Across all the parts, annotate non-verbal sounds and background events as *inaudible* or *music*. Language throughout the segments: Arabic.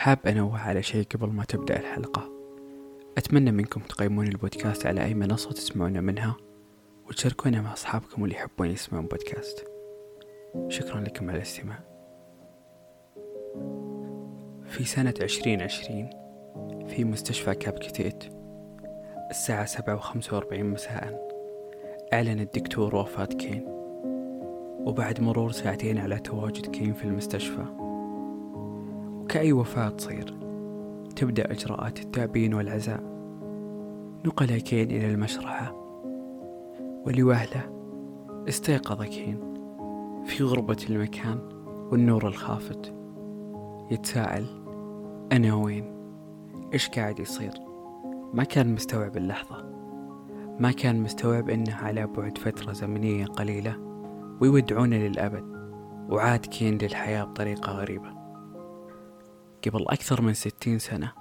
حاب أنوه على شيء قبل ما تبدأ الحلقة. أتمنى منكم تقيمون البودكاست على أي منصة تسمعون منها وتشاركونا مع أصحابكم اللي يحبون يسمعون بودكاست. شكرا لكم على الاستماع. في سنة عشرين عشرين في مستشفى كابكتيت الساعة سبعة وخمسة وأربعين مساء أعلن الدكتور وفاة كين. وبعد مرور ساعتين على تواجد كين في المستشفى وكأي وفاة تصير. تبدأ إجراءات التأبين والعزاء. نقل كين إلى المشرحة. ولوهلة استيقظ كين في غربة المكان والنور الخافت. يتساءل أنا وين؟ إيش قاعد يصير؟ ما كان مستوعب اللحظة. ما كان مستوعب إنه على بعد فترة زمنية قليلة ويودعونه للأبد. وعاد كين للحياة بطريقة غريبة. قبل أكثر من ستين سنة.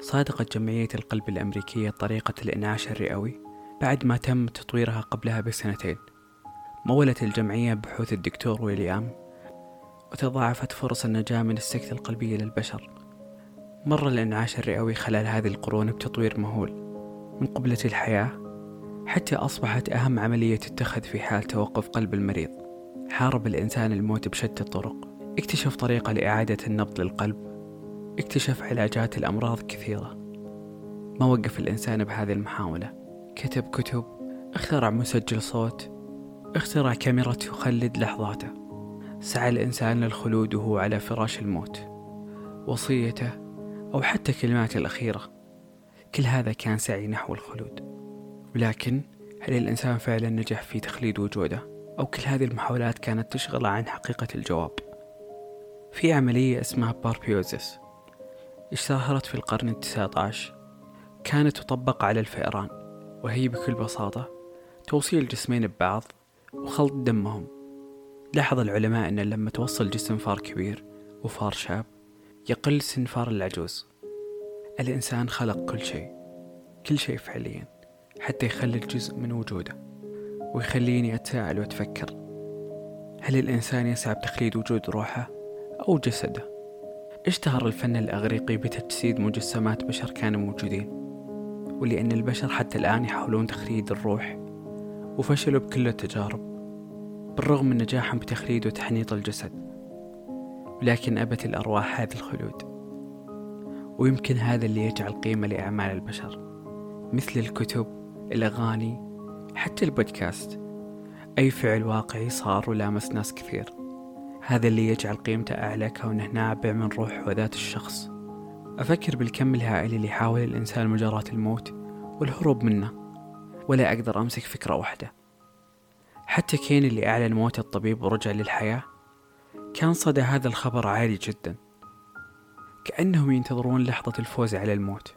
صادقت جمعية القلب الأمريكية طريقة الإنعاش الرئوي بعد ما تم تطويرها قبلها بسنتين. مولت الجمعية بحوث الدكتور ويليام. وتضاعفت فرص النجاة من السكتة القلبية للبشر. مر الإنعاش الرئوي خلال هذه القرون بتطوير مهول. من قبلة الحياة حتى أصبحت أهم عملية تتخذ في حال توقف قلب المريض. حارب الإنسان الموت بشتى الطرق. اكتشف طريقة لإعادة النبض للقلب. اكتشف علاجات الأمراض كثيرة. ما وقف الإنسان بهذه المحاولة. كتب كتب اخترع مسجل صوت اخترع كاميرا تخلد لحظاته. سعى الإنسان للخلود وهو على فراش الموت. وصيته أو حتى كلماته الأخيرة. كل هذا كان سعي نحو الخلود. ولكن هل الإنسان فعلا نجح في تخليد وجوده؟ أو كل هذه المحاولات كانت تشغل عن حقيقة الجواب؟ في عملية اسمها باربيوزس اشتهرت في القرن التسعة عشر. كانت تطبق على الفئران وهي بكل بساطة توصيل الجسمين ببعض وخلط دمهم. لاحظ العلماء أن لما توصل جسم فار كبير وفار شاب يقل سن فار العجوز. الإنسان خلق كل شيء كل شيء فعليا حتى يخلل جزء من وجوده ويخليني أتساءل وأتفكر. هل الإنسان يسعى بتخليد وجود روحه أو جسده؟ اشتهر الفن الأغريقي بتجسيد مجسمات بشر كانوا موجودين ولأن البشر حتى الآن يحاولون تخليد الروح وفشلوا بكل التجارب بالرغم من نجاحهم بتخليد وتحنيط الجسد. ولكن أبت الأرواح هذا الخلود ويمكن هذا اللي يجعل قيمة لأعمال البشر مثل الكتب الأغاني حتى البودكاست. أي فعل واقعي صار ولامس ناس كثير. هذا اللي يجعل قيمته أعلى كونه نابع من روح وذات الشخص. أفكر بالكم الهائل اللي يحاول الإنسان مجاراة الموت والهروب منه ولا أقدر أمسك فكرة واحدة. حتى كين اللي أعلن موت الطبيب ورجع للحياة كان صدى هذا الخبر عالي جدا. كأنهم ينتظرون لحظة الفوز على الموت.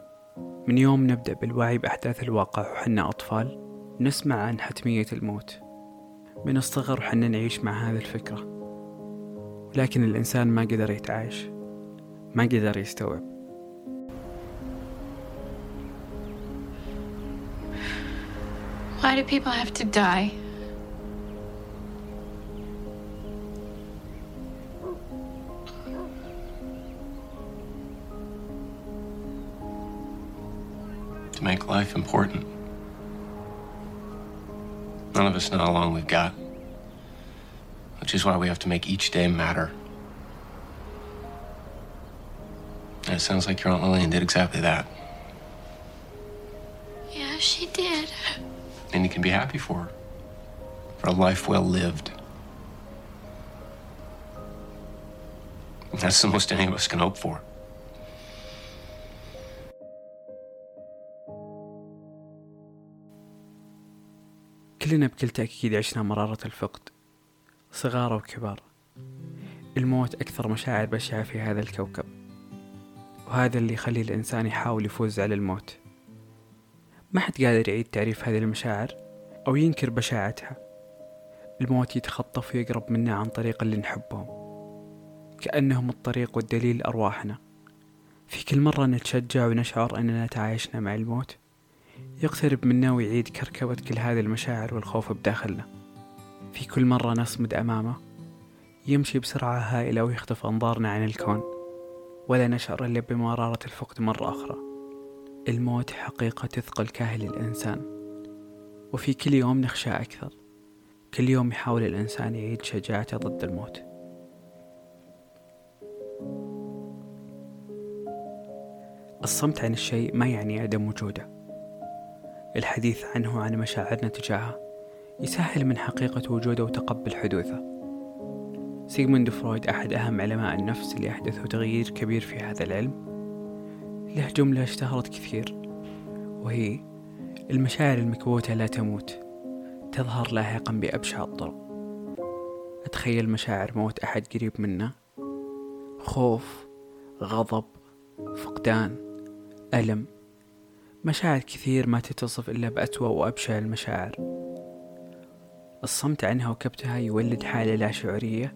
من يوم نبدأ بالوعي بأحداث الواقع وحنا أطفال نسمع عن حتمية الموت. من الصغر وحنا نعيش مع هذه الفكرة. ولكن الإنسان ما قدر يتعايش ما قدر يستوعب Why do people have to die? To make life important. None of us know how long we've got, which is why we have to make each day matter. And it sounds like your Aunt Lillian did exactly that. Yeah, she did. And you can be happy for her. For a life well lived. And that's the most any of us can hope for. كلنا بكل تأكيد عشنا مرارة الفقد صغار وكبار. الموت أكثر مشاعر بشعة في هذا الكوكب. وهذا اللي يخلي الإنسان يحاول يفوز على الموت. ما حد قادر يعيد تعريف هذه المشاعر أو ينكر بشاعتها. الموت يتخطف ويقرب منا عن طريق اللي نحبهم. كأنهم الطريق والدليل لأرواحنا في كل مرة نتشجع ونشعر أننا تعايشنا مع الموت يقترب منا ويعيد كركبة كل هذه المشاعر والخوف بداخلنا. في كل مرة نصمد أمامه يمشي بسرعة هائلة ويخطف أنظارنا عن الكون. ولا نشعر إلا بمرارة الفقد مرة أخرى. الموت حقيقة تثقل كاهل الإنسان. وفي كل يوم نخشى أكثر. كل يوم يحاول الإنسان يعيد شجاعته ضد الموت. الصمت عن الشيء ما يعني عدم وجوده. الحديث عنه وعن مشاعرنا تجاهه. يسهل من حقيقة وجوده وتقبل حدوثه. سيغموند فرويد أحد أهم علماء النفس اللي أحدثوا تغيير كبير في هذا العلم. له جملة اشتهرت كثير وهي المشاعر المكبوتة لا تموت تظهر لاحقا بأبشع الطرق. أتخيل مشاعر موت أحد قريب منا خوف غضب فقدان ألم. مشاعر كثير ما تتصف إلا بأسوأ وأبشع المشاعر. الصمت عنها وكبتها يولد حالة لا شعورية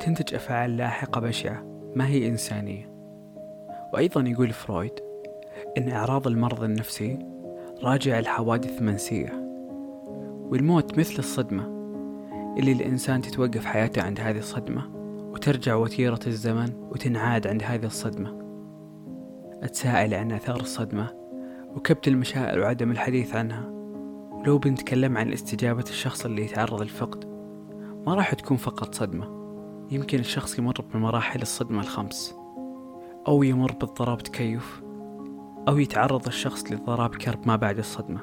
تنتج أفعال لاحقة بشعة ما هي إنسانية. وأيضا يقول فرويد إن أعراض المرض النفسي راجع الحوادث منسية والموت مثل الصدمة اللي الإنسان تتوقف حياته عند هذه الصدمة وترجع وتيرة الزمن وتنعاد عند هذه الصدمة. أتساءل عن آثار الصدمة وكبت المشاعر وعدم الحديث عنها. ولو بنتكلم عن استجابة الشخص اللي يتعرض للفقد ما راح تكون فقط صدمة. يمكن الشخص يمر بمراحل الصدمة الخمس أو يمر باضطراب تكيف أو يتعرض الشخص لاضطراب كرب ما بعد الصدمة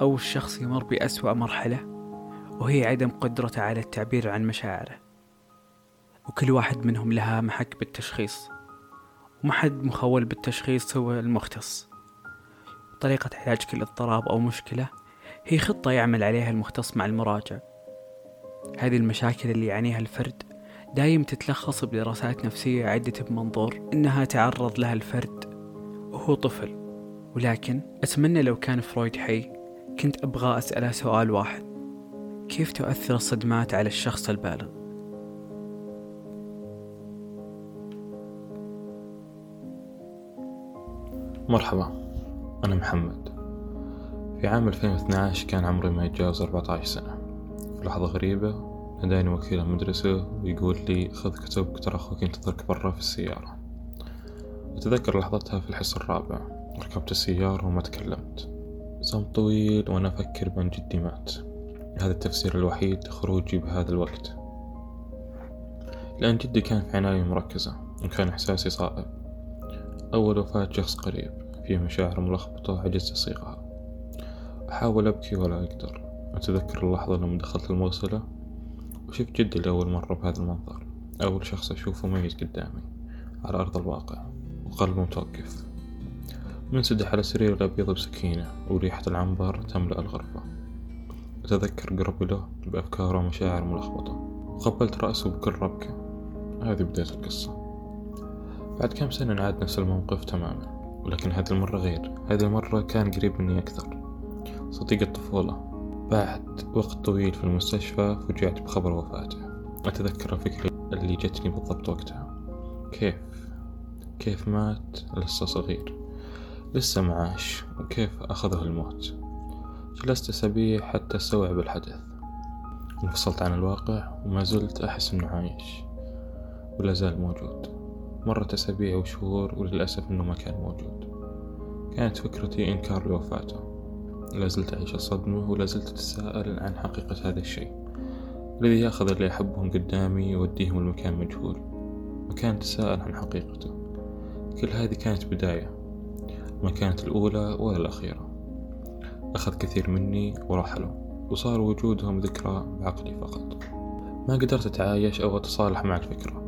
أو الشخص يمر بأسوأ مرحلة وهي عدم قدرته على التعبير عن مشاعره. وكل واحد منهم لها محك بالتشخيص وما حد مخول بالتشخيص هو المختص. طريقة علاج كل اضطراب أو مشكلة هي خطة يعمل عليها المختص مع المراجع. هذه المشاكل اللي يعانيها الفرد دايم تتلخص بدراسات نفسية عدة بمنظور إنها تعرض لها الفرد وهو طفل. ولكن أتمنى لو كان فرويد حي كنت أبغى أسأله سؤال واحد. كيف تؤثر الصدمات على الشخص البالغ؟ مرحبا. أنا محمد. في عام 2012 كان عمري ما يتجاوز 14 سنة. في لحظة غريبة ناداني وكيل المدرسة ويقول لي خذ كتبك ترى أخوك ينتظرك برا في السيارة. أتذكر لحظتها في الحصة الرابع ركبت السيارة وما تكلمت. صمت طويل وأنا أفكر بأن جدي مات. هذا التفسير الوحيد لخروجي بهذا الوقت. لأن جدي كان في عناية مركزة وكان إحساسي صائب. أول وفاة شخص قريب. فيه مشاعر ملخبطة عجزت أصيغها أحاول أبكي ولا أقدر. أتذكر اللحظة لما دخلت المغسلة. وشفت جدي لأول مرة بهذا المنظر. أول شخص أشوفه ميت قدامي على أرض الواقع وقلبه متوقف. منسدح على السرير الأبيض بسكينة وريحة العنبر تملأ الغرفة. أتذكر قربي له بأفكار ومشاعر ملخبطة. وقبلت رأسه بكل ربكة. هذه بداية القصة. بعد كم سنة نعاد نفس الموقف تماما. ولكن هذه المرة غير. هذه المرة كان قريب مني أكثر. صديق الطفولة. بعد وقت طويل في المستشفى فجعت بخبر وفاته. أتذكر الفكرة اللي جتني بالضبط وقتها. كيف؟ كيف مات لسه صغير؟ لسه معاش. وكيف أخذه الموت؟ جلست أسابيع حتى أستوعب الحدث. انفصلت عن الواقع وما زلت أحس إنه عايش. ولا زال موجود. مرت أسابيع وشهور وللأسف إنه ما كان موجود. كانت فكرتي إنكار لوفاته. لازلت أعيش الصدمة ولازلت أتساءل عن حقيقة هذا الشيء. الذي يأخذ اللي أحبهم قدامي يوديهم المكان مجهول. وكان أتساءل عن حقيقته. كل هذه كانت بداية. ما كانت الأولى ولا الأخيرة. أخذ كثير مني ورحلوا وصار وجودهم ذكرى بعقلي فقط. ما قدرت أتعايش أو أتصالح مع الفكرة.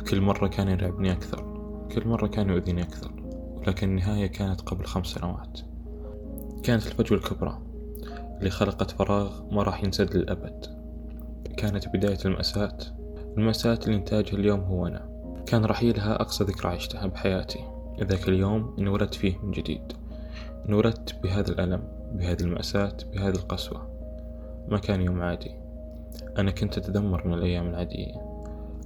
كل مرة كان يرعبني أكثر كل مرة كان يؤذيني أكثر ولكن النهاية كانت قبل خمس سنوات. كانت الفجوة الكبرى اللي خلقت فراغ ما راح ينسد للأبد. كانت بداية المأساة المأساة اللي إنتاجها اليوم هو أنا. كان رحيلها أقصى ذكرى عشتها بحياتي. ذاك اليوم انولدت فيه من جديد. انولدت بهذا الألم بهذه المأساة بهذه القسوة. ما كان يوم عادي. أنا كنت أتذمر من الأيام العادية.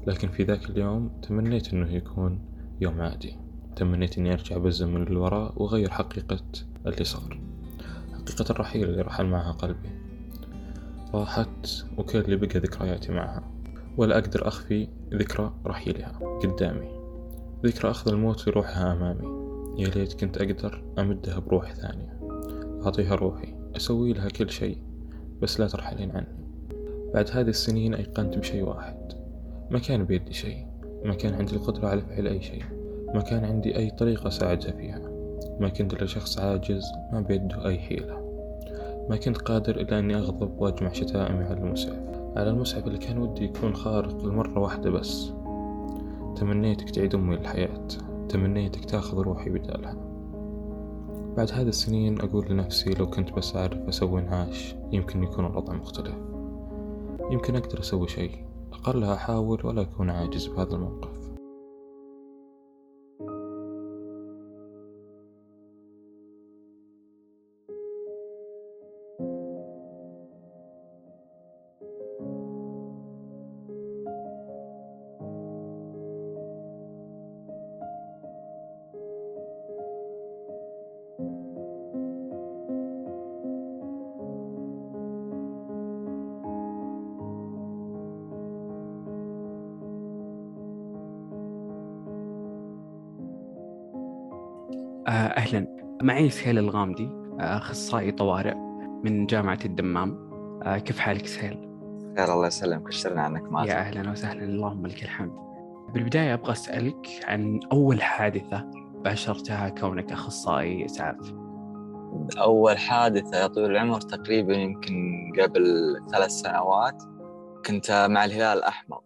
لكن في ذاك اليوم تمنيت أنه يكون يوم عادي. تمنيت أني أرجع بالزمن للوراء وأغير حقيقة اللي صار. حقيقة الرحيل اللي رحل معها قلبي. راحت وكل اللي بقى ذكرياتي معها. ولا أقدر أخفي ذكرى رحيلها قدامي. ذكرى أخذ الموت وروحها أمامي. يا ليت كنت أقدر أمدها بروح ثانية. أعطيها روحي. أسوي لها كل شيء. بس لا ترحلين عني. بعد هذه السنين أيقنت بشيء واحد. ما كان بيدي شيء ما كان عندي القدرة على فعل أي شيء ما كان عندي أي طريقة أساعدها فيها ما كنت إلا شخص عاجز ما بيده أي حيلة ما كنت قادر إلا أني أغضب وأجمع شتائمي على المسعف. على المسعف اللي كان ودي يكون خارق لمرة واحدة بس. تمنيتك تعيد أمي للحياة تمنيتك تأخذ روحي بدالها. بعد هذه السنين أقول لنفسي لو كنت بس أعرف أسوي إنعاش يمكن يكون الوضع مختلف. يمكن أقدر أسوي شيء. أقلها أحاول ولا أكون عاجز بهذا الموقف. معي سهيل الغامدي أخصائي طوارئ من جامعة الدمام. آه، كيف حالك سهيل؟ خير الله يسلمك. اشترنا عنك ما يا أهلا وسهلا. اللهم لك الحمد. بالبداية أبغى أسألك عن أول حادثة باشرتها كونك أخصائي إسعاف. أول حادثة يا طويل العمر تقريبا يمكن قبل ثلاث سنوات كنت مع الهلال الأحمر.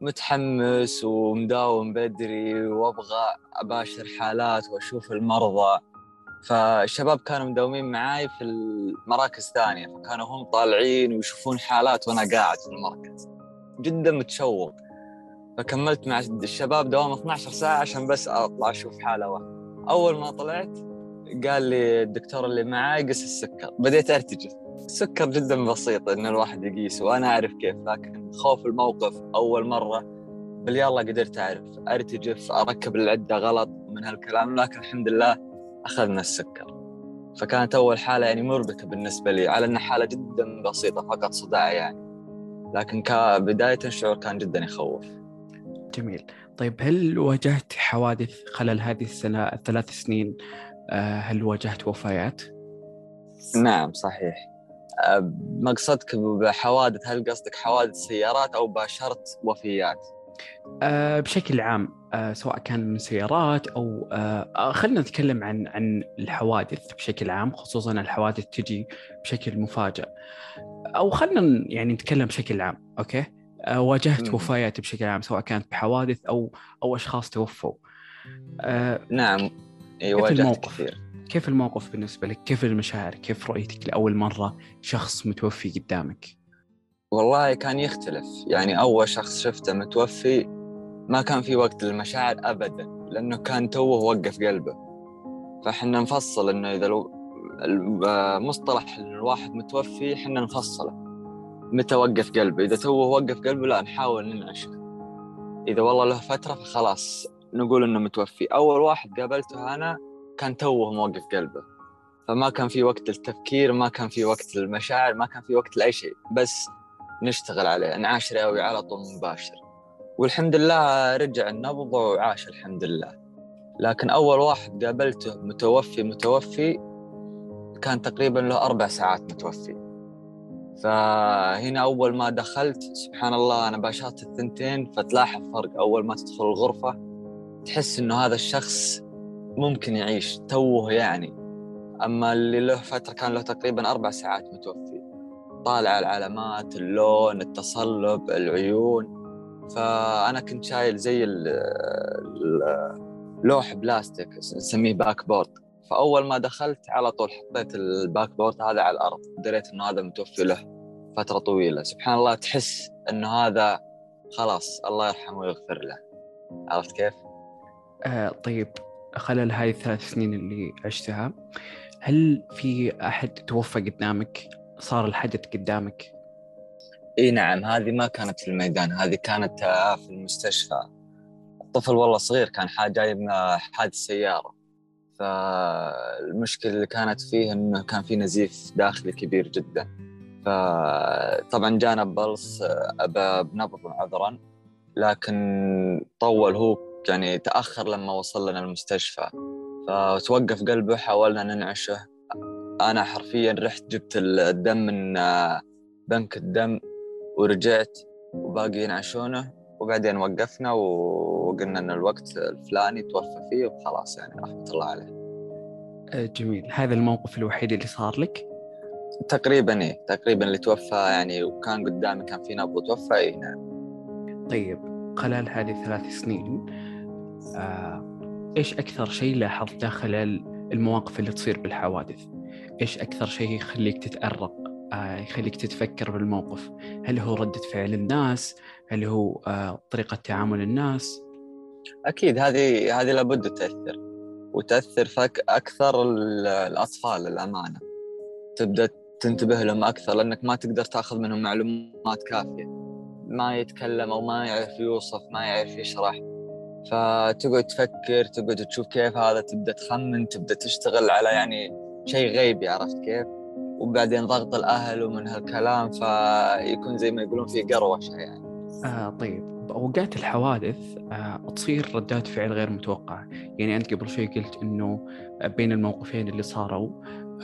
متحمس ومداوم بدري وأبغى أباشر حالات وأشوف المرضى. فالشباب كانوا مداومين معاي في المراكز ثانية فكانوا هم طالعين ويشوفون حالات وأنا قاعد في المركز. جدا متشوق. فكملت مع الشباب دوام 12 ساعة عشان بس أطلع أشوف حالة واحدة. أول ما طلعت قال لي الدكتور اللي معاي قس السكر. بديت أرتجف. السكر جدا بسيط إن الواحد يقيسه وأنا أعرف كيف لكن خوف الموقف أول مرة بل يلا قدرت أعرف. أرتجف أركب العدة غلط من هالكلام لكن الحمد لله أخذنا السكر. فكانت أول حالة يعني مربكة بالنسبة لي على أنها حالة جدا بسيطة فقط صداع يعني. لكن كبداية الشعور كان جدا يخوف. جميل. طيب هل واجهت حوادث خلال هذه السنة الثلاث سنين؟ آه، هل واجهت وفيات؟ نعم صحيح. أه، مقصدك بحوادث هل قصدك حوادث سيارات أو باشرت وفيات؟ آه، بشكل عام. آه، سواء كان من سيارات أو آه، آه، خلينا نتكلم عن عن الحوادث بشكل عام خصوصا الحوادث تجي بشكل مفاجئ. أو خلينا يعني نتكلم بشكل عام أوكي؟ آه، واجهت. وفيات بشكل عام سواء كانت بحوادث أو أو أشخاص توفوا. آه، نعم. كيف واجهت الموقف؟ كثير. كيف الموقف بالنسبة لك؟ كيف المشاعر؟ كيف رؤيتك لأول مرة شخص متوفي قدامك؟ والله كان يختلف. يعني أول شخص شفته متوفي ما كان في وقت للمشاعر أبدا لأنه كان توه وقف قلبه. فحنا نفصل إنه إذا لو المصطلح الواحد متوفي حنا نفصله. متى وقف قلبه؟ إذا توه وقف قلبه لا نحاول ننعشه إذا والله له فترة فخلاص نقول إنه متوفي. أول واحد قابلته أنا كان توه موقف قلبه. فما كان في وقت للتفكير ما كان في وقت للمشاعر ما كان في وقت لأي شيء. بس نشتغل عليه نعاش رئوي على طول مباشر. والحمد لله رجع النبض وعاش الحمد لله. لكن أول واحد قابلته متوفي متوفي كان تقريبا له أربع ساعات متوفي. فهنا أول ما دخلت سبحان الله أنا باشرت الثنتين فتلاحظ فرق. أول ما تدخل الغرفة تحس إنه هذا الشخص ممكن يعيش توه يعني. أما اللي له فترة كان له تقريبا أربع ساعات متوفي. طالع العلامات اللون التصلب العيون. فأنا كنت شايل زي لوح بلاستيك نسميه backboard فأول ما دخلت على طول حطيت ال backboard هذا على الأرض. دريت إنه هذا متوفي له فترة طويلة. سبحان الله تحس إنه هذا خلاص الله يرحمه ويغفر له. عرفت كيف؟ آه طيب خلال هاي الثلاث سنين اللي عشتها هل في أحد توفى قدامك؟ صار الحدث قدامك؟ إي نعم هذه ما كانت في الميدان هذه كانت آه، في المستشفى. الطفل والله صغير كان حاجة جاي من حادث سيارة. فالمشكلة اللي كانت فيه إنه كان في نزيف داخلي كبير جدا. فطبعا جانا بلص آه، بنبض عذرا لكن طول هو يعني تأخر لما وصل لنا المستشفى. فتوقف قلبه حاولنا ننعشه. أنا حرفيا رحت جبت الدم من آه، بنك الدم. ورجعت وباقي ينعشونه وبعدين وقفنا وقلنا إن الوقت الفلاني توفى فيه وخلاص يعني رحمة الله عليه. آه، جميل، هذا الموقف الوحيد اللي صار لك؟ تقريبا إيه، تقريبا اللي توفى يعني وكان قدامي كان في نبض وتوفى اي نعم. طيب خلال هذه الثلاث سنين آه، إيش أكثر شيء لاحظته خلال المواقف اللي تصير بالحوادث؟ إيش أكثر شيء يخليك تتأرق يخليك تتفكر بالموقف. هل هو ردة فعل الناس؟ هل هو آه، طريقة تعامل الناس؟ أكيد هذه هذه لابد تأثر وتأثر فك أكثر الأطفال للأمانة تبدأ تنتبه لهم أكثر لأنك ما تقدر تأخذ منهم معلومات كافية. ما يتكلم أو ما يعرف يوصف ما يعرف يشرح. فتقعد تفكر تقعد تشوف كيف هذا تبدأ تخمن تبدأ تشتغل على يعني شيء غيبي عرفت كيف؟ وبعدين ضغط الأهل ومن هالكلام فيكون زي ما يقولون في قروشة يعني. آه طيب. بأوقات الحوادث آه تصير ردات فعل غير متوقعة. يعني أنت قبل شوي قلت أنه بين الموقفين اللي صاروا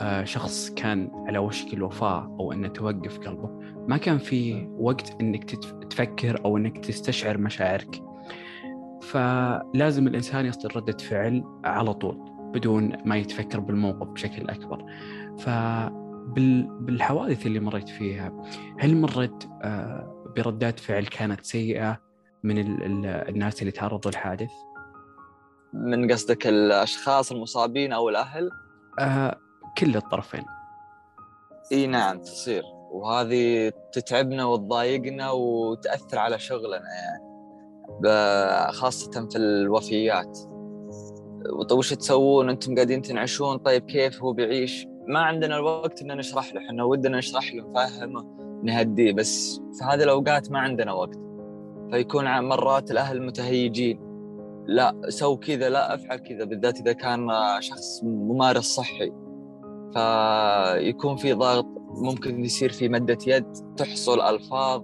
آه شخص كان على وشك الوفاة أو أنه توقف قلبه. ما كان في وقت أنك تفكر أو أنك تستشعر مشاعرك. فلازم الإنسان يصدر ردة فعل على طول بدون ما يتفكر بالموقف بشكل أكبر. فبالحوادث اللي مريت فيها. هل مرت آه، بردات فعل كانت سيئة من الناس اللي تعرضوا للحادث؟ من قصدك الأشخاص المصابين أو الأهل؟ آه كل الطرفين. إي نعم تصير. وهذه تتعبنا وتضايقنا وتأثر على شغلنا يعني. خاصة في الوفيات. وش تسوون؟ أنتم قاعدين تنعشون؟ طيب كيف هو بيعيش؟ ما عندنا الوقت ان نشرح له إحنا ودنا نشرح له نفهمه نهديه بس في هذه الأوقات ما عندنا وقت. فيكون مرات الأهل متهيجين. لا سو كذا لا أفعل كذا بالذات إذا كان شخص ممارس صحي. فيكون في ضغط ممكن يصير في مده يد تحصل ألفاظ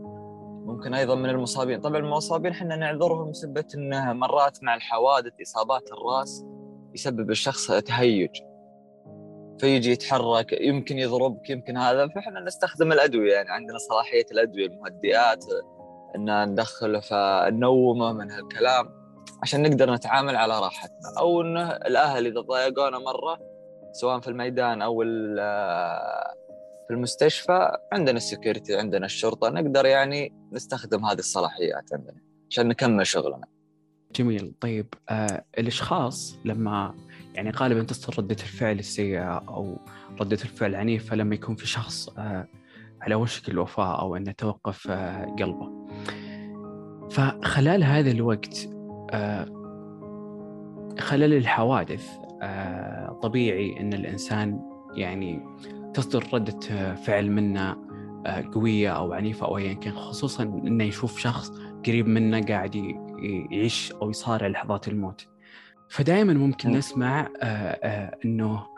ممكن أيضا من المصابين. طبعا المصابين إحنا نعذرهم بسبه إنه مرات مع الحوادث إصابات الرأس يسبب الشخص تهيج. فيجي يتحرك يمكن يضربك يمكن هذا. فإحنا نستخدم الأدوية يعني عندنا صلاحية الأدوية المهدئات إن ندخله فنومه من هالكلام عشان نقدر نتعامل على راحتنا. أو إنه الأهل إذا ضايقونا مرة سواء في الميدان أو في المستشفى عندنا السكيورتي عندنا الشرطة نقدر يعني نستخدم هذه الصلاحيات عندنا عشان نكمل شغلنا. جميل. طيب آه الأشخاص لما يعني غالبا تصدر ردة الفعل السيئة أو ردة الفعل العنيفة لما يكون في شخص آه على وشك الوفاة أو انه توقف آه قلبه. فخلال هذا الوقت آه خلال الحوادث طبيعي أن الإنسان يعني تصدر ردة فعل منه قوية أو عنيفة أو أيا كان خصوصا إنه يشوف شخص قريب منه قاعد يعيش أو يصارع لحظات الموت فدائما ممكن نسمع آه، آه، إنه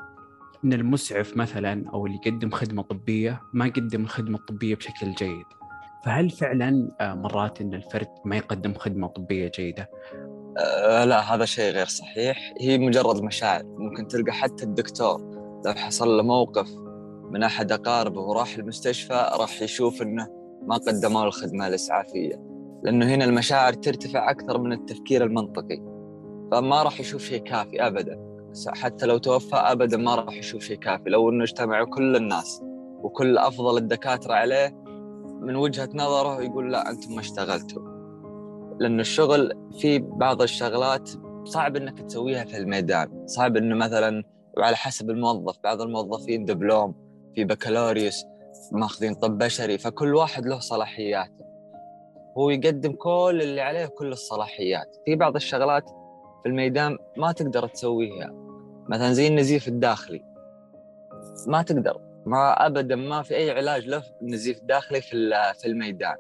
إن المسعف مثلا أو اللي يقدم خدمة طبية ما يقدم الخدمة الطبية بشكل جيد. فهل فعلا مرات إن الفرد ما يقدم خدمة طبية جيدة؟ أه لا هذا شيء غير صحيح. هي مجرد مشاعر. ممكن تلقى حتى الدكتور لو حصل له موقف من أحد أقاربه وراح المستشفى راح يشوف إنه ما قدموا الخدمه الاسعافيه لأنه هنا المشاعر ترتفع أكثر من التفكير المنطقي. فما راح يشوف شيء كافي ابدا. حتى لو توفى ابدا ما راح يشوف شيء كافي. لو إنه اجتمعوا كل الناس وكل أفضل الدكاترة عليه من وجهة نظره يقول لا أنتم ما اشتغلتوا. لأن الشغل في بعض الشغلات صعب إنك تسويها في الميدان. صعب إنه مثلا وعلى حسب الموظف. بعض الموظفين دبلوم في بكالوريوس ماخذين طب بشري. فكل واحد له صلاحياته. هو يقدم كل اللي عليه كل الصلاحيات. في بعض الشغلات في الميدان ما تقدر تسويها مثلا زي النزيف الداخلي. ما تقدر. ما ابدا ما في أي علاج له النزيف الداخلي في في الميدان.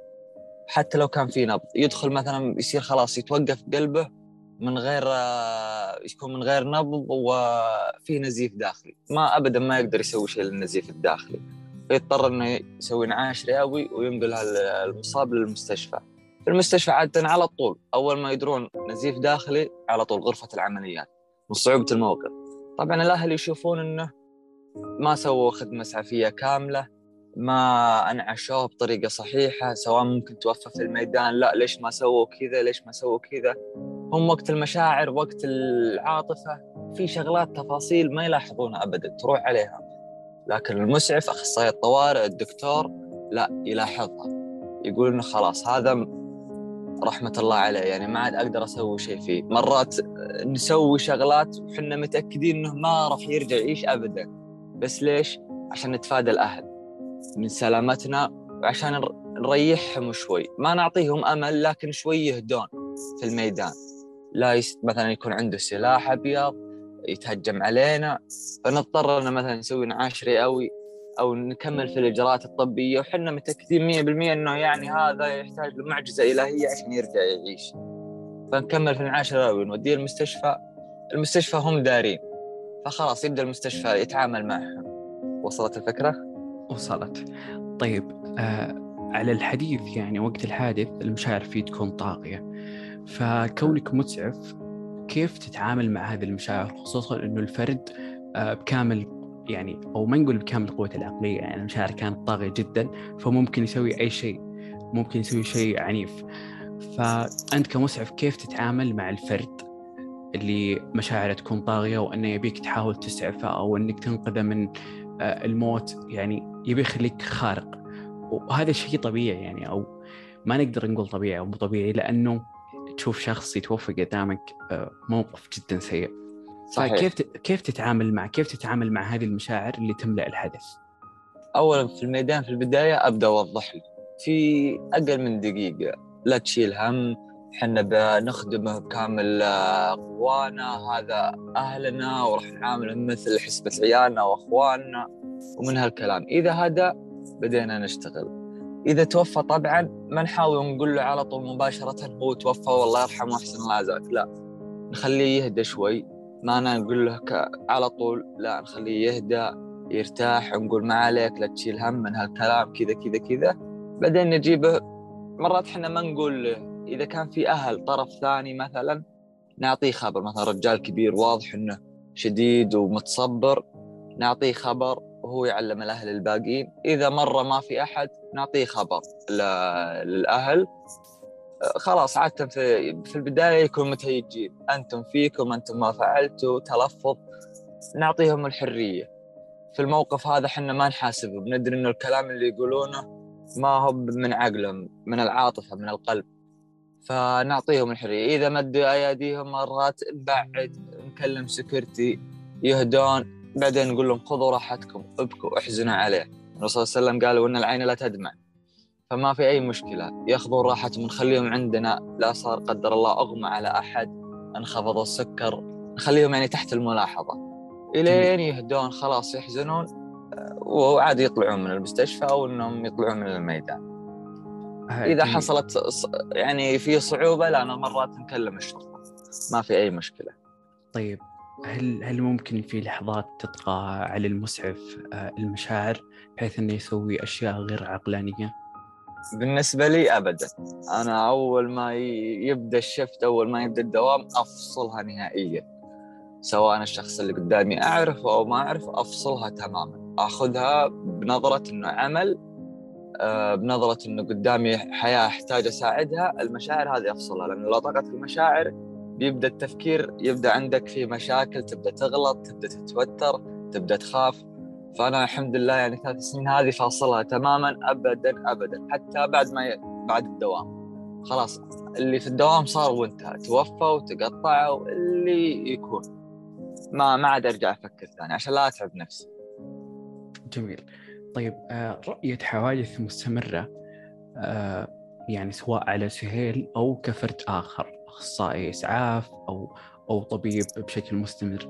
حتى لو كان في نبض. يدخل مثلا يصير خلاص يتوقف قلبه من غير يكون من غير نبض وفي نزيف داخلي. ما ابدا ما يقدر يسوي شيء للنزيف الداخلي. فيضطر إنه يسوي انعاش رئوي وينقل المصاب للمستشفى. في المستشفى عادة على طول. أول ما يدرون نزيف داخلي على طول غرفة العمليات من صعوبة الموقف. طبعا الأهل يشوفون إنه ما سووا خدمة إسعافية كاملة ما انعشوه بطريقة صحيحة سواء ممكن توفى في الميدان لا ليش ما سووا كذا ليش ما سووا كذا. هم وقت المشاعر وقت العاطفة في شغلات تفاصيل ما يلاحظونها ابدا تروح عليها. لكن المسعف أخصائي الطوارئ الدكتور لا يلاحظها. يقول إنه خلاص هذا رحمة الله عليه يعني ما عاد أقدر أسوي شيء فيه. مرات نسوي شغلات وحنا متأكدين أنه ما راح يرجع يعيش أبدا. بس ليش؟ عشان نتفادى الأهل من سلامتنا وعشان نريحهم شوي. ما نعطيهم أمل لكن شوي يهدون في الميدان. لا يست... مثلا يكون عنده سلاح أبيض يتهجم علينا فنضطر أن مثلا نسوي نعاش رئوي. أو نكمل في الإجراءات الطبية وحنا متأكدين 100% إنه يعني هذا يحتاج لمعجزة إلهية عشان يرجع يعيش. فنكمل في الرئوي ونوديه المستشفى. المستشفى هم دارين. فخلاص يبدأ المستشفى يتعامل معهم. وصلت الفكرة؟ وصلت. طيب آه على الحديث يعني وقت الحادث المشاعر فيه تكون طاغية. فكونك مسعف كيف تتعامل مع هذه المشاعر؟ خصوصا إنه الفرد آه بكامل يعني أو ما نقول بكامل قوته العقلية يعني المشاعر كانت طاغية جدا فممكن يسوي أي شيء ممكن يسوي شيء عنيف. فأنت كمسعف كيف تتعامل مع الفرد اللي مشاعره تكون طاغية وأنه يبيك تحاول تسعفه أو أنك تنقذه من آه، الموت؟ يعني يبي يخليك خارق. وهذا شيء طبيعي يعني أو ما نقدر نقول طبيعي أو مو طبيعي لأنه تشوف شخص يتوفى قدامك آه، موقف جدا سيء. صحيح. فكيف كيف تتعامل مع كيف تتعامل مع هذه المشاعر اللي تملأ الحدث؟ اولا في الميدان في البداية أبدأ أوضح له في أقل من دقيقة لا تشيل هم إحنا بنخدمه بكامل قوانا هذا أهلنا وراح نعامله مثل حسبة عيالنا وأخواننا ومن هالكلام. إذا هذا بدينا نشتغل. إذا توفى طبعا ما نحاول نقول له على طول مباشرة هو توفى والله يرحمه واحسن الله لا نخليه يهدى شوي. ما أنا نقول له على طول لا نخليه يهدى يرتاح ونقول ما عليك لا تشيل هم من هالكلام كذا كذا كذا. بعدين نجيبه مرات إحنا ما نقول إذا كان في أهل طرف ثاني مثلا نعطيه خبر. مثلا رجال كبير واضح إنه شديد ومتصبر نعطيه خبر وهو يعلم الأهل الباقيين. إذا مرة ما في أحد نعطيه خبر للأهل. خلاص عادة في في البداية يكون متهيجين أنتم فيكم أنتم ما فعلتوا تلفظ نعطيهم الحرية. في الموقف هذا إحنا ما نحاسبهم بندري إنه الكلام اللي يقولونه ما هو من عقلهم من العاطفة من القلب. فنعطيهم الحرية. إذا مدوا أياديهم مرات نبعد نكلم سكرتي يهدون بعدين نقول لهم خذوا راحتكم ابكوا احزنوا عليه. الرسول صلى الله عليه وسلم قال وان العين لا تدمع. فما في أي مشكلة. يأخذون راحتهم نخليهم عندنا. لا صار قدر الله أغمى على أحد. أنخفض السكر. نخليهم يعني تحت الملاحظة. إلين يهدون خلاص يحزنون وعاد يطلعون من المستشفى أو إنهم يطلعون من الميدان. إذا حصلت يعني في صعوبة لا أنا مرات نكلم الشرطه ما في أي مشكلة. طيب هل هل ممكن في لحظات تطغى على المسعف آه، المشاعر بحيث إنه يسوي أشياء غير عقلانية؟ بالنسبة لي أبدا. أنا أول ما يبدأ الشفت أول ما يبدأ الدوام أفصلها نهائيا. سواء الشخص اللي قدامي أعرفه أو ما أعرف أفصلها تماما. أخذها بنظرة أنه عمل آه، بنظرة أنه قدامي حياة أحتاج أساعدها. المشاعر هذه أفصلها لأنه لو طاقت المشاعر بيبدأ التفكير يبدأ عندك في مشاكل تبدأ تغلط تبدأ تتوتر تبدأ تخاف. فأنا الحمد لله يعني ثلاث سنين هذه فاصلها تماما ابدا ابدا. حتى بعد ما ي... بعد الدوام. خلاص اللي في الدوام صار وانتهى. توفى وتقطعوا اللي يكون. ما ما عاد أرجع أفكر ثاني عشان لا أتعب نفسي. جميل. طيب آه، رؤية حوادث مستمرة آه، يعني سواء على سهيل أو كفرد آخر أخصائي إسعاف أو أو طبيب بشكل مستمر.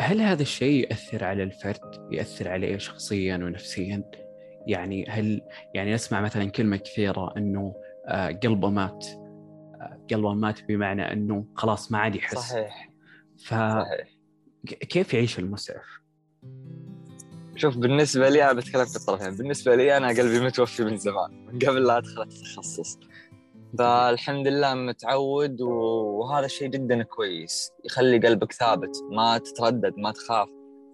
هل هذا الشيء يأثر على الفرد؟ يأثر عليه شخصيا ونفسيا؟ يعني هل يعني نسمع مثلا كلمة كثيرة إنه آه، قلبه مات آه، قلبه مات بمعنى إنه خلاص ما عاد يحس صحيح ف صحيح. كيف يعيش المسعف؟ شوف بالنسبة لي أنا بتكلم في الطرفين، بالنسبة لي أنا قلبي متوفي من زمان، من قبل لا أدخل التخصص. *laughs* فالحمد لله متعود وهذا الشيء جدا كويس. يخلي قلبك ثابت ما تتردد ما تخاف.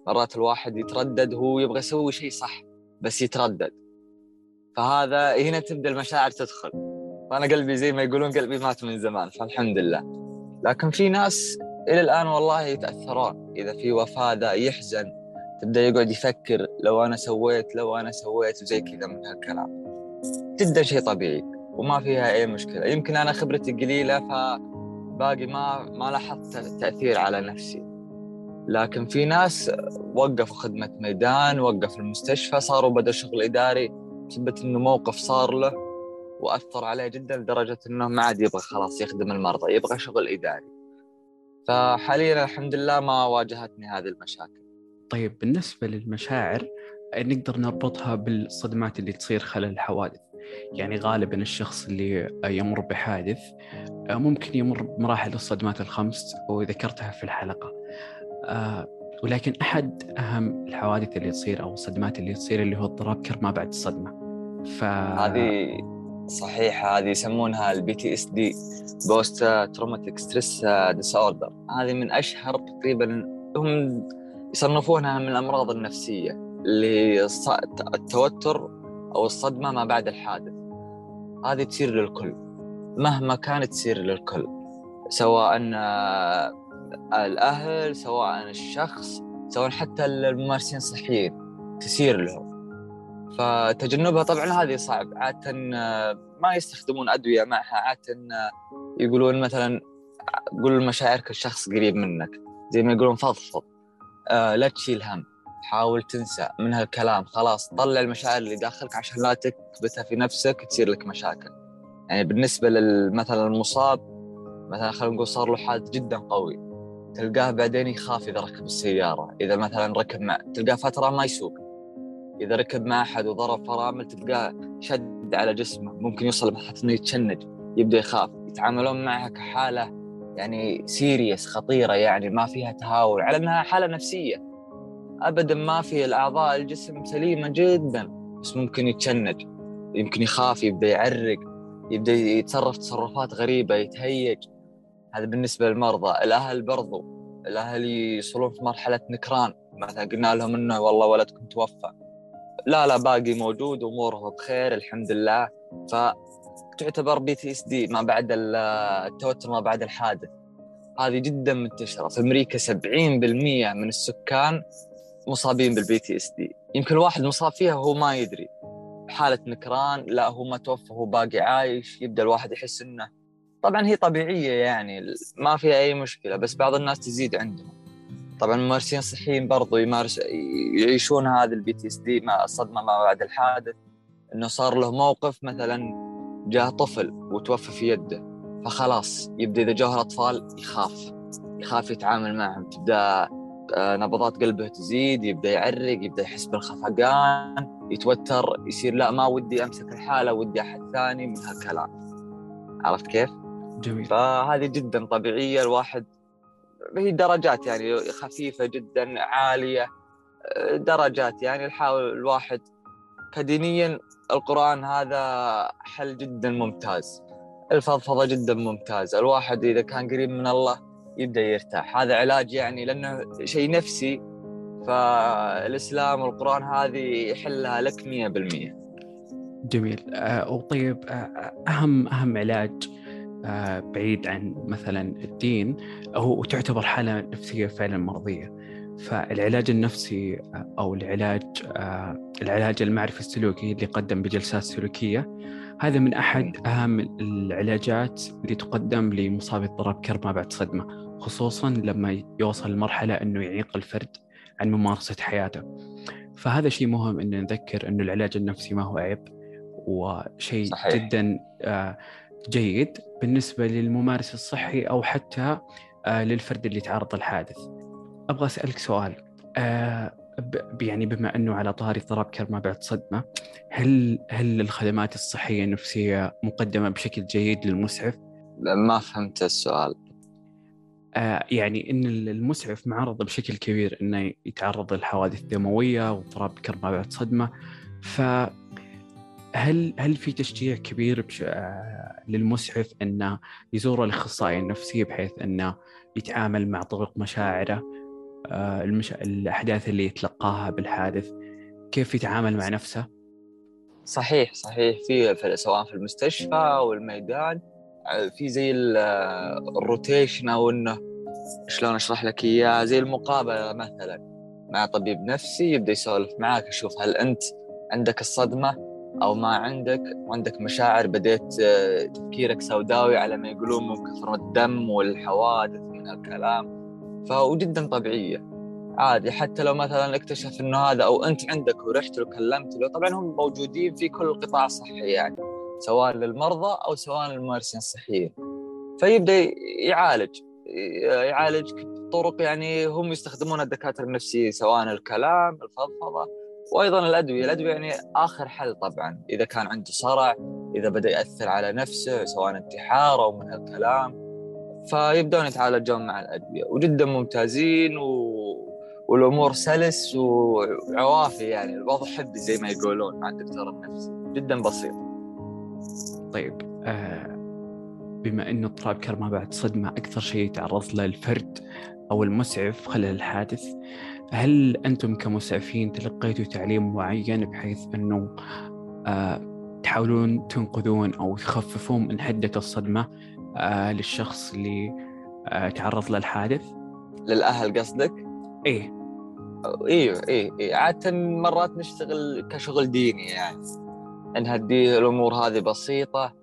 مرات الواحد يتردد هو يبغى يسوي شيء صح بس يتردد. فهذا هنا تبدأ المشاعر تدخل. فأنا قلبي زي ما يقولون قلبي مات من زمان فالحمد لله لكن في ناس إلى الآن والله يتأثرون. إذا في وفاة ذا يحزن تبدأ يقعد يفكر لو أنا سويت لو أنا سويت وزي كذا من هالكلام. جدا شيء طبيعي. وما فيها أي مشكلة. يمكن أنا خبرتي قليلة فباقي ما ما لاحظت تأثير على نفسي. لكن في ناس وقفوا خدمة ميدان وقف المستشفى صاروا بدل شغل إداري بسبب إنه موقف صار له وأثر عليه جدا لدرجة إنه ما عاد يبغى خلاص يخدم المرضى يبغى شغل إداري. فحاليا الحمد لله ما واجهتني هذه المشاكل. طيب بالنسبة للمشاعر نقدر نربطها بالصدمات اللي تصير خلال الحوادث؟ يعني غالبا الشخص اللي يمر بحادث ممكن يمر بمراحل الصدمات الخمس وذكرتها في الحلقة. آه، ولكن أحد أهم الحوادث اللي تصير أو الصدمات اللي تصير اللي هو اضطراب كرب ما بعد الصدمة. ف... هذه صحيحة هذه يسمونها ال PTSD post traumatic stress disorder هذه من أشهر تقريبا هم يصنفونها من الأمراض النفسية اللي التوتر أو الصدمة ما بعد الحادث. هذه تصير للكل مهما كانت تصير للكل سواء الأهل سواء الشخص سواء حتى الممارسين الصحيين تسير لهم. فتجنبها طبعا هذه صعب. عادة ما يستخدمون أدوية معها. عادة يقولون مثلا قول مشاعرك الشخص قريب منك. زي ما يقولون فضفض. لا تشيل هم. حاول تنسى من هالكلام. خلاص طلع المشاعر اللي داخلك عشان لا تكبتها في نفسك تصير لك مشاكل. يعني بالنسبة مثلا المصاب مثلا خلينا نقول صار له حادث جدا قوي تلقاه بعدين يخاف إذا ركب السيارة إذا مثلا ركب مع تلقاه فترة ما يسوق إذا ركب مع أحد وضرب فرامل تلقاه شد على جسمه ممكن يوصل لمرحلة إنه يتشنج يبدأ يخاف. يتعاملون معها كحالة يعني serious خطيرة يعني ما فيها تهاون على أنها حالة نفسية. ابدا ما في الأعضاء الجسم سليمة جدا بس ممكن يتشنج يمكن يخاف يبدأ يعرق يبدأ يتصرف تصرفات غريبة يتهيج. هذا بالنسبة للمرضى. الأهل برضو الأهل يوصلون في مرحلة نكران. مثلا قلنا لهم إنه والله ولدكم توفى. لا لا باقي موجود اموره بخير الحمد لله. فتعتبر PTSD ما بعد التوتر ما بعد الحادث. هذه جدا منتشرة. في أمريكا 70% من السكان مصابين بال PTSD. يمكن الواحد مصاب فيها وهو ما يدري. حالة نكران لا هو ما توفى هو باقي عايش يبدأ الواحد يحس إنه طبعا هي طبيعية يعني ما فيها أي مشكلة بس بعض الناس تزيد عندهم. طبعا الممارسين الصحيين برضو يمارس يعيشون هذا ال PTSD مع الصدمة ما بعد الحادث. إنه صار له موقف مثلا جاء طفل وتوفى في يده فخلاص يبدأ إذا جاه الأطفال يخاف يخاف يتعامل معهم تبدأ نبضات قلبه تزيد يبدأ يعرق يبدأ يحس بالخفقان يتوتر يصير لا ما ودي أمسك الحالة ودي أحد ثاني من هالكلام عرفت كيف؟ جميل فهذه جدا طبيعية الواحد هي درجات يعني خفيفة جدا عالية آه، درجات يعني يحاول الواحد كدينيا القرآن هذا حل جدا ممتاز الفضفضة جدا ممتازة الواحد إذا كان قريب من الله يبدأ يرتاح. هذا علاج يعني لأنه شيء نفسي فالإسلام والقرآن هذه يحلها لك 100% جميل. آه وطيب آه أهم أهم علاج آه بعيد عن مثلا الدين هو تعتبر حالة نفسية فعلا مرضية. فالعلاج النفسي أو العلاج العلاج المعرفي السلوكي اللي يقدم بجلسات سلوكية هذا من أحد أهم العلاجات اللي تقدم لمصاب اضطراب كرب ما بعد صدمة. خصوصا لما يوصل لمرحلة أنه يعيق الفرد عن ممارسة حياته فهذا شيء مهم أن نذكر أنه العلاج النفسي ما هو عيب وشيء صحيح. جدا آه، جيد بالنسبة للممارس الصحي أو حتى آه، للفرد اللي تعرض للحادث أبغى أسألك سؤال آه، يعني بما أنه على طاري اضطراب كرب بعد صدمة هل هل الخدمات الصحية النفسية مقدمة بشكل جيد للمسعف؟ ما فهمت السؤال آه، يعني إن المسعف معرض بشكل كبير إنه يتعرض لحوادث دمويه واضطراب كرب بعد صدمة. ف هل هل في تشجيع كبير بش... آه، للمسعف إنه يزور الاخصائي النفسي بحيث إنه يتعامل مع طرق مشاعره آه، المش... الأحداث اللي يتلقاها بالحادث؟ كيف يتعامل مع نفسه؟ صحيح صحيح. في سواء في المستشفى أو الميدان. آه، في زي ال- الروتيشن أو إنه شلون أشرح لك إياه؟ زي المقابلة مثلا مع طبيب نفسي يبدأ يسولف معك يشوف هل أنت عندك الصدمة أو ما عندك وعندك مشاعر بديت آه، تفكيرك سوداوي على ما يقولون من كثر الدم والحوادث من الكلام. فجدا طبيعيه عادي حتى لو مثلا اكتشف إنه هذا أو أنت عندك ورحت له له طبعا هم موجودين في كل القطاع الصحي يعني. سواء للمرضى أو سواء للممارسين الصحيين. فيبدأ يعالج. يعالج بطرق يعني هم يستخدمون الدكاترة النفسيين سواء الكلام الفضفضة وأيضا الأدوية، الأدوية يعني آخر حل طبعا. إذا كان عنده صرع إذا بدأ يأثر على نفسه سواء انتحار أو من الكلام فيبدون يتعالجون مع الأدوية. وجدا ممتازين و... والأمور سلس وعوافي يعني. الوضع حبي زي ما يقولون مع الدكتور النفسي. جدا بسيط. طيب آه بما انه اضطراب كرما بعد صدمة أكثر شيء يتعرض له الفرد أو المسعف خلال الحادث هل أنتم كمسعفين تلقيتوا تعليم معين بحيث إنه آه تحاولون تنقذون أو تخففون من حدة الصدمة آه للشخص اللي آه تعرض للحادث؟ للأهل قصدك؟ إيه أيوه إيه إيه عادة مرات نشتغل كشغل ديني يعني نهدي الأمور هذه بسيطة.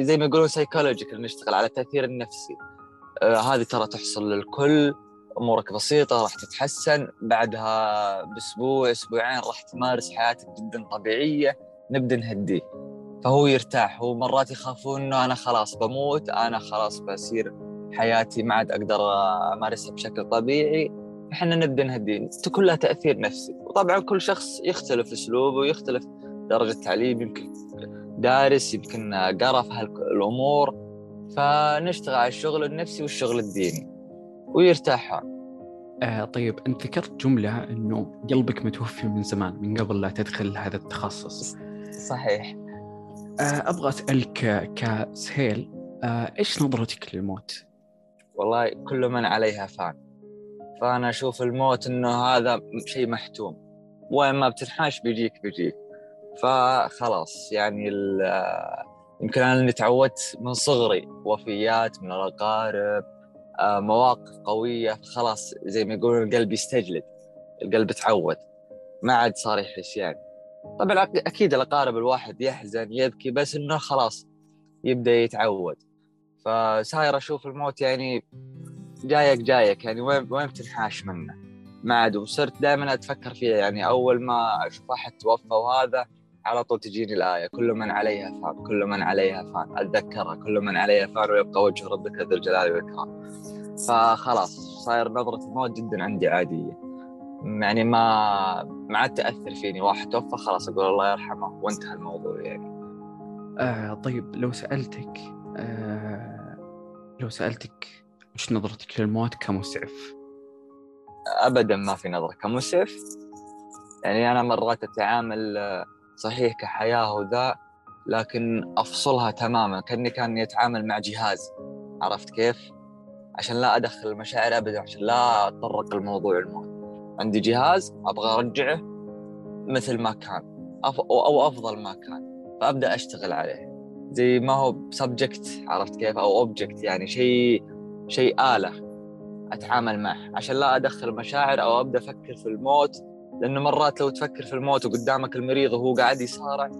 زي ما يقولون سايكولوجيكال نشتغل على التأثير النفسي. آه هذه ترى تحصل للكل. أمورك بسيطة راح تتحسن. بعدها بأسبوع أسبوعين راح تمارس حياتك جدا طبيعية. نبدأ نهديه. فهو يرتاح. هو مرات يخافون إنه أنا خلاص بموت أنا خلاص بصير حياتي ما عاد أقدر أمارسها بشكل طبيعي. إحنا نبدأ نهديه. كلها تأثير نفسي. وطبعا كل شخص يختلف أسلوبه ويختلف درجة تعليم يمكن دارس يمكن قرأ في هالامور فنشتغل على الشغل النفسي والشغل الديني. ويرتاحون. آه طيب أنت ذكرت جملة إنه قلبك متوفي من زمان من قبل لا تدخل هذا التخصص. صحيح. آه أبغى أسألك كسهيل آه إيش نظرتك للموت؟ والله كل من عليها فان. فأنا أشوف الموت إنه هذا شيء محتوم. وين ما بتنحاش بيجيك بيجيك. فخلاص يعني يمكن أنا اللي تعودت من صغري وفيات من الأقارب آه، مواقف قوية خلاص زي ما يقولون القلب يستجلد القلب تعود ما عاد صار يحس يعني. طبعا أكيد الأقارب الواحد يحزن يبكي بس إنه خلاص يبدأ يتعود. فصاير أشوف الموت يعني جايك جايك يعني وين وين بتنحاش منه؟ ما عاد وصرت دائما أتفكر فيها يعني أول ما أشوف أحد توفى وهذا على طول تجيني الآية كل من عليها فان كل من عليها فان أتذكرها كل من عليها فان ويبقى وجه ربك ذو الجلال والإكرام. فخلاص صاير نظرة الموت جدا عندي عادية. يعني ما ما عاد تأثر فيني واحد توفى خلاص أقول الله يرحمه وانتهى الموضوع يعني. آه طيب لو سألتك آه لو سألتك وش نظرتك للموت كمسعف؟ ابدا ما في نظرة كمسعف؟ يعني أنا مرات أتعامل آه، صحيح كحياة وذا لكن أفصلها تماما كأني كان يتعامل مع جهاز. عرفت كيف؟ عشان لا أدخل المشاعر ابدا عشان لا اتطرق الموضوع الموت. عندي جهاز أبغى أرجعه مثل ما كان أف- أو أفضل ما كان فأبدأ أشتغل عليه. زي ما هو subject عرفت كيف؟ أو object يعني شيء شيء آلة أتعامل معه. عشان لا أدخل مشاعر أو أبدأ أفكر في الموت لأنه مرات لو تفكر في الموت وقدامك المريض وهو قاعد يصارع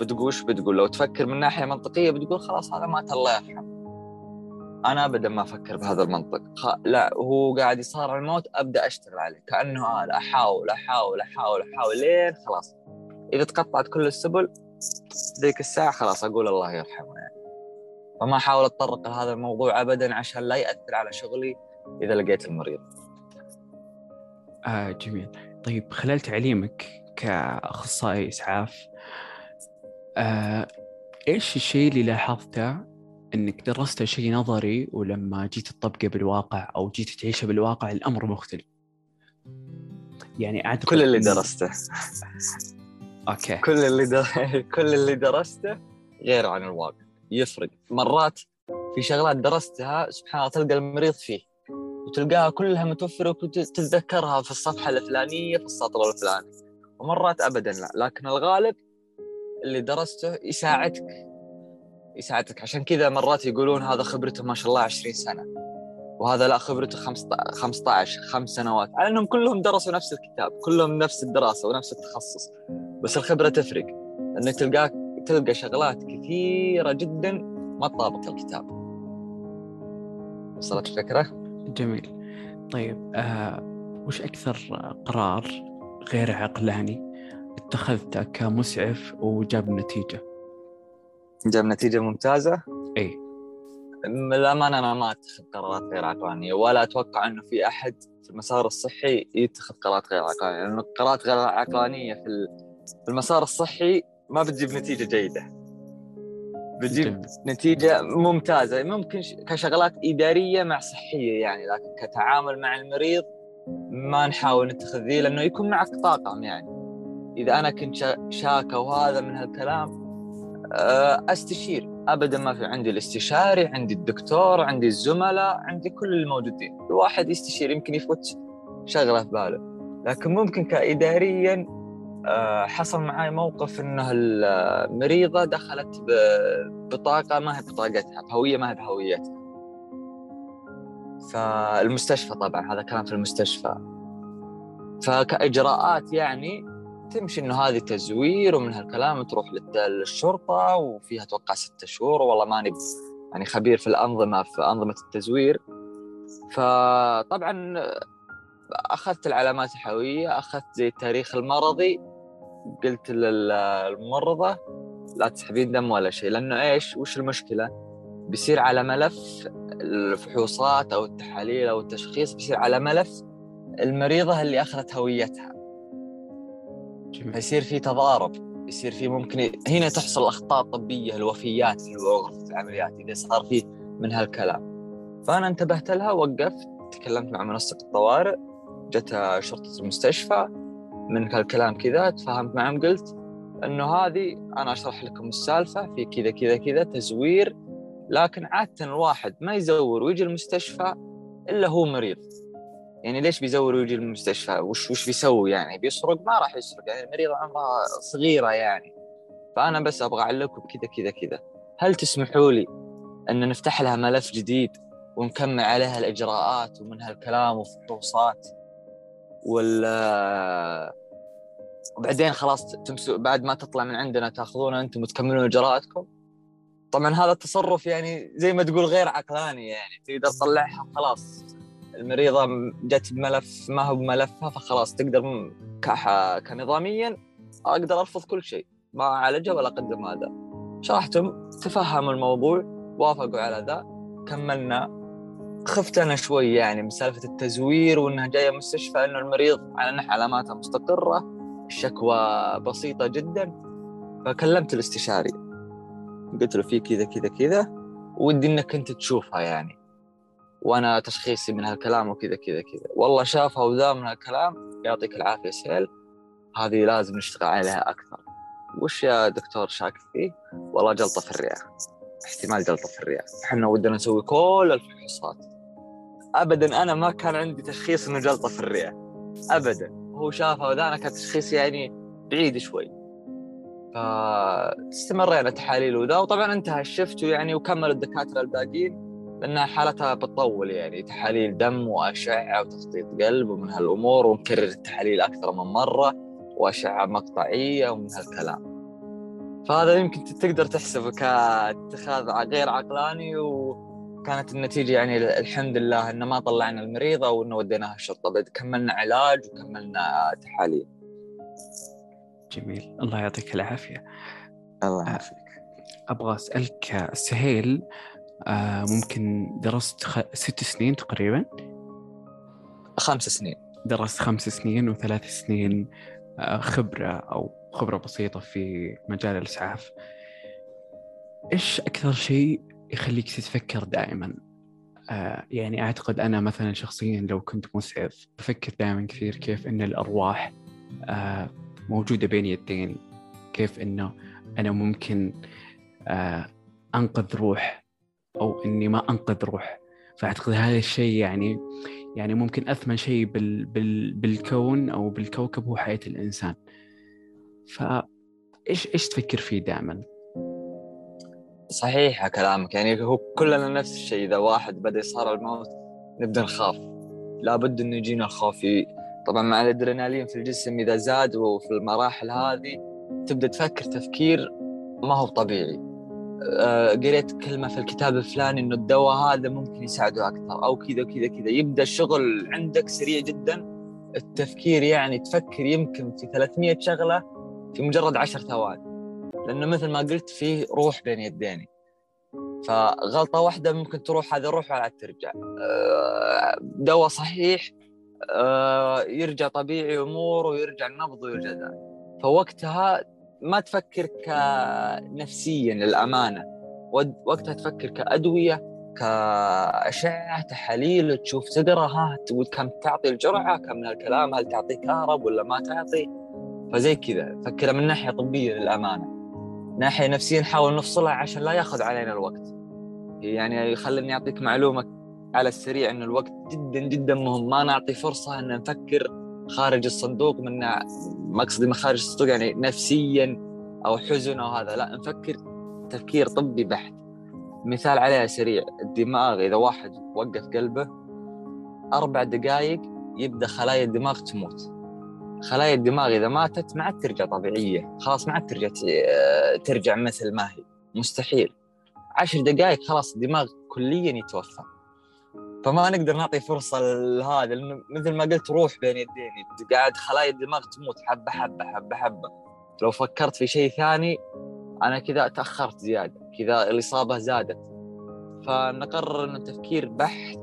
بتقول وش بتقول؟ لو تفكر من ناحية منطقية بتقول خلاص هذا مات الله يرحمه. أنا ابدا ما أفكر بهذا المنطق. لا هو قاعد يصارع الموت أبدأ أشتغل عليه. كأنه آلة أحاول أحاول أحاول أحاول لين خلاص. إذا تقطعت كل السبل ذيك الساعة خلاص أقول الله يرحمه يعني. فما أحاول أتطرق لهذا الموضوع ابدا عشان لا يأثر على شغلي إذا لقيت المريض. آه جميل. طيب خلال تعليمك كأخصائي إسعاف آه إيش الشيء اللي لاحظته إنك درسته شيء نظري ولما جيت تطبقه بالواقع أو جيت تعيشه بالواقع الأمر مختلف؟ يعني أعتقد كل اللي درسته. أوكي. كل اللي در... *laughs* كل اللي درسته غير عن الواقع. يفرق. مرات في شغلات درستها سبحان الله تلقى المريض فيه. وتلقاها كلها متوفرة وتتذكرها في الصفحة الفلانية في السطر الفلاني. ومرات أبدا لا. لكن الغالب اللي درسته يساعدك يساعدك. عشان كذا مرات يقولون هذا خبرته ما شاء الله 20 سنة وهذا لا خبرته 15 خمس سنوات. على إنهم كلهم درسوا نفس الكتاب كلهم نفس الدراسة ونفس التخصص. بس الخبرة تفرق. إنك تلقاك تلقى شغلات كثيرة جدا ما تطابق الكتاب. وصلت الفكرة؟ جميل طيب آه وش أكثر قرار غير عقلاني اتخذته كمسعف وجاب نتيجة؟ جاب نتيجة ممتازة؟ إي للأمانة أنا ما أتخذ قرارات غير عقلانية ولا أتوقع أنه في أحد في المسار الصحي يتخذ قرارات غير عقلانية لأنه القرارات غير عقلانية في المسار الصحي ما بتجيب نتيجة جيدة بتجيب جميل. نتيجة ممتازة. ممكن كشغلات إدارية مع صحية يعني لكن كتعامل مع المريض ما نحاول نتخذ ذي لأنه يكون معك طاقم يعني. إذا أنا كنت شا- شاكة وهذا من هالكلام آه، أستشير. أبدا ما في عندي الاستشاري عندي الدكتور عندي الزملاء عندي كل الموجودين. الواحد يستشير يمكن يفوت شغلة في باله. لكن ممكن كإداريا آه، حصل معي موقف إنه المريضة دخلت بطاقة ما هي بطاقتها بهوية ما هي بهويتها. فالمستشفى طبعا هذا كلام في المستشفى. فكإجراءات يعني تمشي إنه هذه تزوير ومن هالكلام تروح للشرطة وفيها أتوقع ستة شهور والله ماني يعني خبير في الأنظمة في أنظمة التزوير. فطبعا أخذت العلامات الحيوية أخذت زي التاريخ المرضي. قلت للممرضة لا تسحبين دم ولا شيء لأنه إيش؟ وش المشكلة؟ بيصير على ملف الفحوصات أو التحاليل أو التشخيص بيصير على ملف المريضة اللي أخذت هويتها. جميل. فيصير في تضارب يصير في ممكن هنا تحصل أخطاء طبية الوفيات في غرفه العمليات إذا صار في من هالكلام. فأنا انتبهت لها وقفت تكلمت مع منسق الطوارئ جت شرطة المستشفى من هالكلام كذا تفاهمت معهم قلت إنه هذه أنا أشرح لكم السالفة في كذا كذا كذا تزوير لكن عاده الواحد ما يزور ويجي المستشفى إلا هو مريض. يعني ليش بيزور ويجي المستشفى؟ وش وش بيسوي يعني؟ بيسرق؟ ما راح يسرق يعني المريض عمرها صغيرة يعني. فأنا بس أبغى أعلقكم كذا كذا كذا. هل تسمحوا لي إن نفتح لها ملف جديد ونكمل عليها الإجراءات ومن هالكلام وفحوصات ولا وبعدين خلاص تمسوا بعد ما تطلع من عندنا تاخذونها أنتم وتكملون اجراءاتكم. طبعا هذا التصرف يعني زي ما تقول غير عقلاني يعني تقدر تطلعها خلاص. المريضة جت بملف ما هو بملفها فخلاص تقدر كنظاميا أقدر أرفض كل شيء. ما أعالجها ولا أقدم هذا. شرحتم تفهموا الموضوع وافقوا على ذا. كملنا. خفت أنا شوي يعني من سالفة التزوير وإنها جاية مستشفى إنه المريض على انها علاماتها مستقرة. الشكوى بسيطة جدا. فكلمت الاستشاري. قلت له في كذا كذا كذا ودي إنك أنت تشوفها يعني. وأنا تشخيصي من هالكلام وكذا كذا كذا. والله شافها وذا من هالكلام يعطيك العافية سهيل. هذه لازم نشتغل عليها أكثر. وش يا دكتور شاك فيه؟ والله جلطة في الرئه احتمال جلطة في الرئه إحنا ودنا نسوي كل الفحوصات. ابدا أنا ما كان عندي تشخيص إنه جلطة في الرئه ابدا. هو شافها وذا أنا كان تشخيص يعني بعيد شوي. فاستمرينا تحاليل وذا وطبعا انتهى الشفت يعني وكمل الدكاترة الباقيين لانها حالتها بتطول يعني تحاليل دم وأشعة وتخطيط قلب ومن هالأمور ونكرر التحاليل أكثر من مرة وأشعة مقطعية ومن هالكلام. فهذا يمكن تقدر تحسبه كاتخاذ غير عقلاني وكانت النتيجة يعني الحمد لله إنه ما طلعنا المريضة وإنه وديناها الشرطه بعد كملنا علاج وكملنا تحاليل. جميل. الله يعطيك العافية. الله يعافيك. أبغى أسألك سهيل آه ممكن درست خ... ست سنين تقريبا؟ خمس سنين. درست خمس سنين وثلاث سنين آه خبرة أو خبرة بسيطة في مجال الإسعاف. إيش أكثر شيء يخليك تتفكر دائما. آه يعني أعتقد أنا مثلا شخصيا لو كنت مسعف بفكر دائما كثير كيف أن الأرواح آه موجودة بين يدين كيف إنه أنا ممكن آه أنقذ روح أو إني ما أنقذ روح. فأعتقد هذا الشيء يعني يعني ممكن أثمن شيء بال بال بالكون أو بالكوكب هو حياة الإنسان. ف إيش إيش تفكر فيه دائما؟ صحيح كلامك يعني هو كلنا نفس الشيء إذا واحد بدأ يصار الموت نبدأ نخاف. لابد إنه يجينا الخوف. طبعا مع الأدرينالين في الجسم إذا زاد وفي المراحل هذه تبدأ تفكر تفكير ما هو طبيعي. آه، قريت كلمة في الكتاب الفلاني إنه الدواء هذا ممكن يساعده أكثر أو كذا كذا كذا يبدأ الشغل عندك سريع جدا. التفكير يعني تفكر يمكن في 300 شغلة في مجرد 10 ثواني. لأنه مثل ما قلت فيه روح بين يديني. فغلطة واحدة ممكن تروح هذا الروح ولا ترجع. آه، دواء صحيح آه، يرجع طبيعي أمور ويرجع النبض ويرجع ذلك فوقتها ما تفكر كنفسيا للأمانة. وقتها تفكر كأدوية كأشعة تحاليل تشوف تقرا ها كم تعطي الجرعة كم من الكلام هل تعطي كهرب ولا ما تعطي؟ فزي كذا. فكر من ناحية طبية للأمانة. ناحية نفسية نحاول نفصلها عشان لا ياخذ علينا الوقت. يعني خليني أعطيك معلومة على السريع انه الوقت جدا جدا مهم. ما نعطي فرصة إن نفكر خارج الصندوق من مقصدي من خارج الصندوق يعني نفسيا أو حزن أو هذا. لا نفكر تفكير طبي بحت. مثال عليها سريع. الدماغ إذا واحد وقف قلبه أربع دقائق يبدأ خلايا الدماغ تموت. خلايا الدماغ إذا ماتت ما عاد ترجع طبيعية. خلاص ما عاد ترجع ترجع مثل ما هي. مستحيل. عشر دقائق خلاص الدماغ كليا يتوفى. فما نقدر نعطي فرصة لهذا لأنه مثل ما قلت روح بين يديني قاعد خلايا الدماغ تموت حبة حبة حبة حبة. لو فكرت في شيء ثاني أنا كذا تأخرت زيادة. كذا الإصابة زادت. فنقرر انه تفكير بحت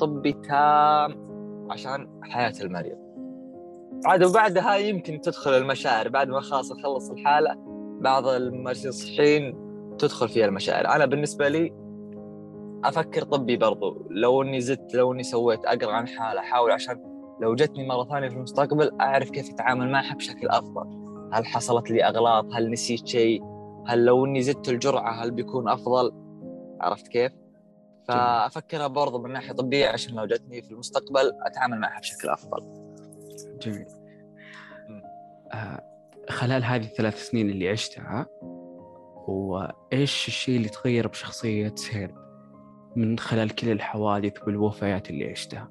طبي تام عشان حياة المريض. عاد وبعدها يمكن تدخل المشاعر بعد ما خلاص نخلص الحالة بعض الممارسين الصحيين تدخل فيها المشاعر. أنا بالنسبة لي أفكر طبي برضو لو إني زدت لو إني سويت أقرأ عن حالة أحاول عشان لو جتني مرة ثانية في المستقبل أعرف كيف أتعامل معها بشكل أفضل. هل حصلت لي أغلاط؟ هل نسيت شيء؟ هل لو إني زدت الجرعة هل بيكون أفضل؟ عرفت كيف؟ فأفكرها برضو من ناحية طبية عشان لو جتني في المستقبل أتعامل معها بشكل أفضل. جميل. آه خلال هذه الثلاث سنين اللي عشتها وإيش الشيء اللي تغير بشخصية سهيل من خلال كل الحوادث والوفيات اللي عشتها؟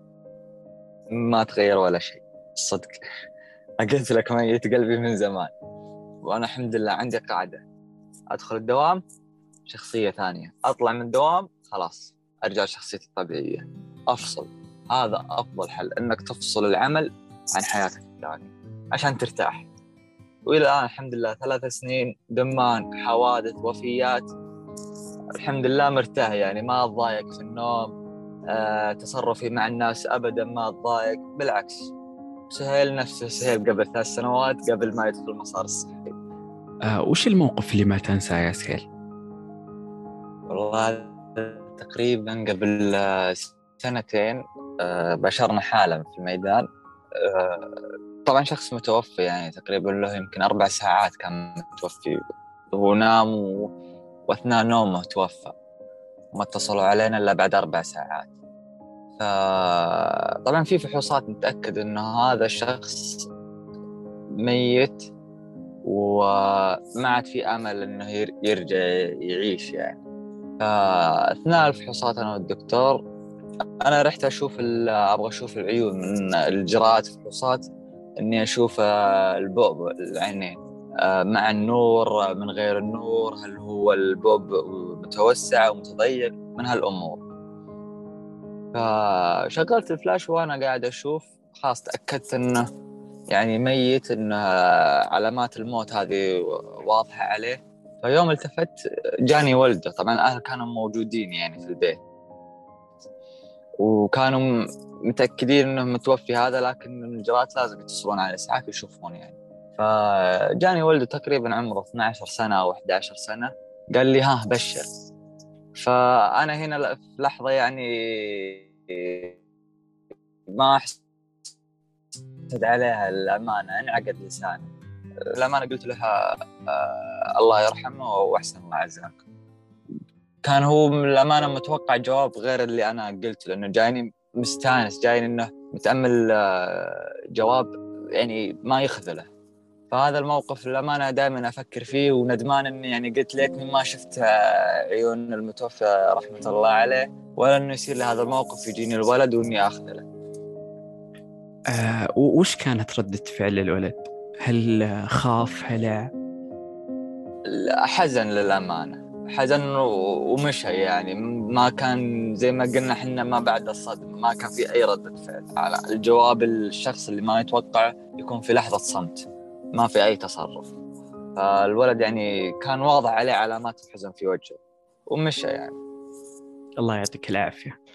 ما تغير ولا شيء صدق. قلت لك ميت قلبي من زمان. وأنا الحمد لله عندي قاعدة. أدخل الدوام شخصية ثانية. أطلع من الدوام خلاص. أرجع شخصيتي الطبيعية. أفصل. هذا أفضل حل إنك تفصل العمل عن حياتك الثانية عشان ترتاح. وإلى الآن الحمد لله ثلاث سنين دمان حوادث وفيات الحمد لله مرتاح يعني ما اتضايق في النوم أه تصرفي مع الناس ابدا ما اتضايق بالعكس سهيل نفسه سهيل قبل ثلاث سنوات قبل ما يدخل المسار الصحي. أه وش الموقف اللي ما تنساه يا سهيل؟ والله تقريبا قبل سنتين أه بشرنا حالة في الميدان. آه، طبعا شخص متوفي يعني تقريبا له يمكن أربع ساعات كان متوفي. هو نام و... وأثناء نومه توفى. وما اتصلوا علينا إلا بعد أربع ساعات. طبعا في فحوصات نتأكد أنه هذا الشخص ميت وما عاد في أمل أنه يرجع يعيش يعني. فأثناء الفحوصات أنا والدكتور أنا رحت أشوف أبغى أشوف العيون من الجراءات الفحوصات إني أشوف آه، البؤبؤ العينين آه، مع النور من غير النور هل هو البؤبؤ متوسع ومتضيق؟ من هالأمور. فشغلت الفلاش وأنا قاعد أشوف خلاص تأكدت إنه يعني ميت انه علامات الموت هذه واضحة عليه. فيوم التفت جاني ولده طبعا الاهل كانوا موجودين يعني في البيت. وكانوا متأكدين انه متوفي هذا لكن الاجراءات لازم يتصلون على الاسعاف يشوفون يعني. فجاني ولده تقريبا عمره 12 سنة أو 11 سنة قال لي ها بشر. فأنا هنا في لحظة يعني ما أحسد عليها الأمانة انعقد لساني. أنا قلت لها آه الله يرحمه وأحسن الله عزاك كان هو الأمانة متوقع جواب غير اللي أنا قلته لأنه جايني مستانس جايني إنه متأمل آه جواب يعني ما يخذله فهذا الموقف للأمانة دائما أفكر فيه وندمان إني يعني قلت ليتني ما شفت عيون المتوفى رحمة الله عليه ولا إنه يصير لي هذا الموقف يجيني الولد وإني آخذه آه وش كانت ردة فعل الولد؟ هل خاف هلع؟ حزن للأمانة حزن ومشى يعني. ما كان زي ما قلنا إحنا ما بعد الصدمة ما كان في أي ردة فعل. على الجواب الشخص اللي ما يتوقع يكون في لحظة صمت ما في أي تصرف. فالولد يعني كان واضح عليه علامات الحزن في وجهه ومشى يعني. الله يعطيك العافية. الله.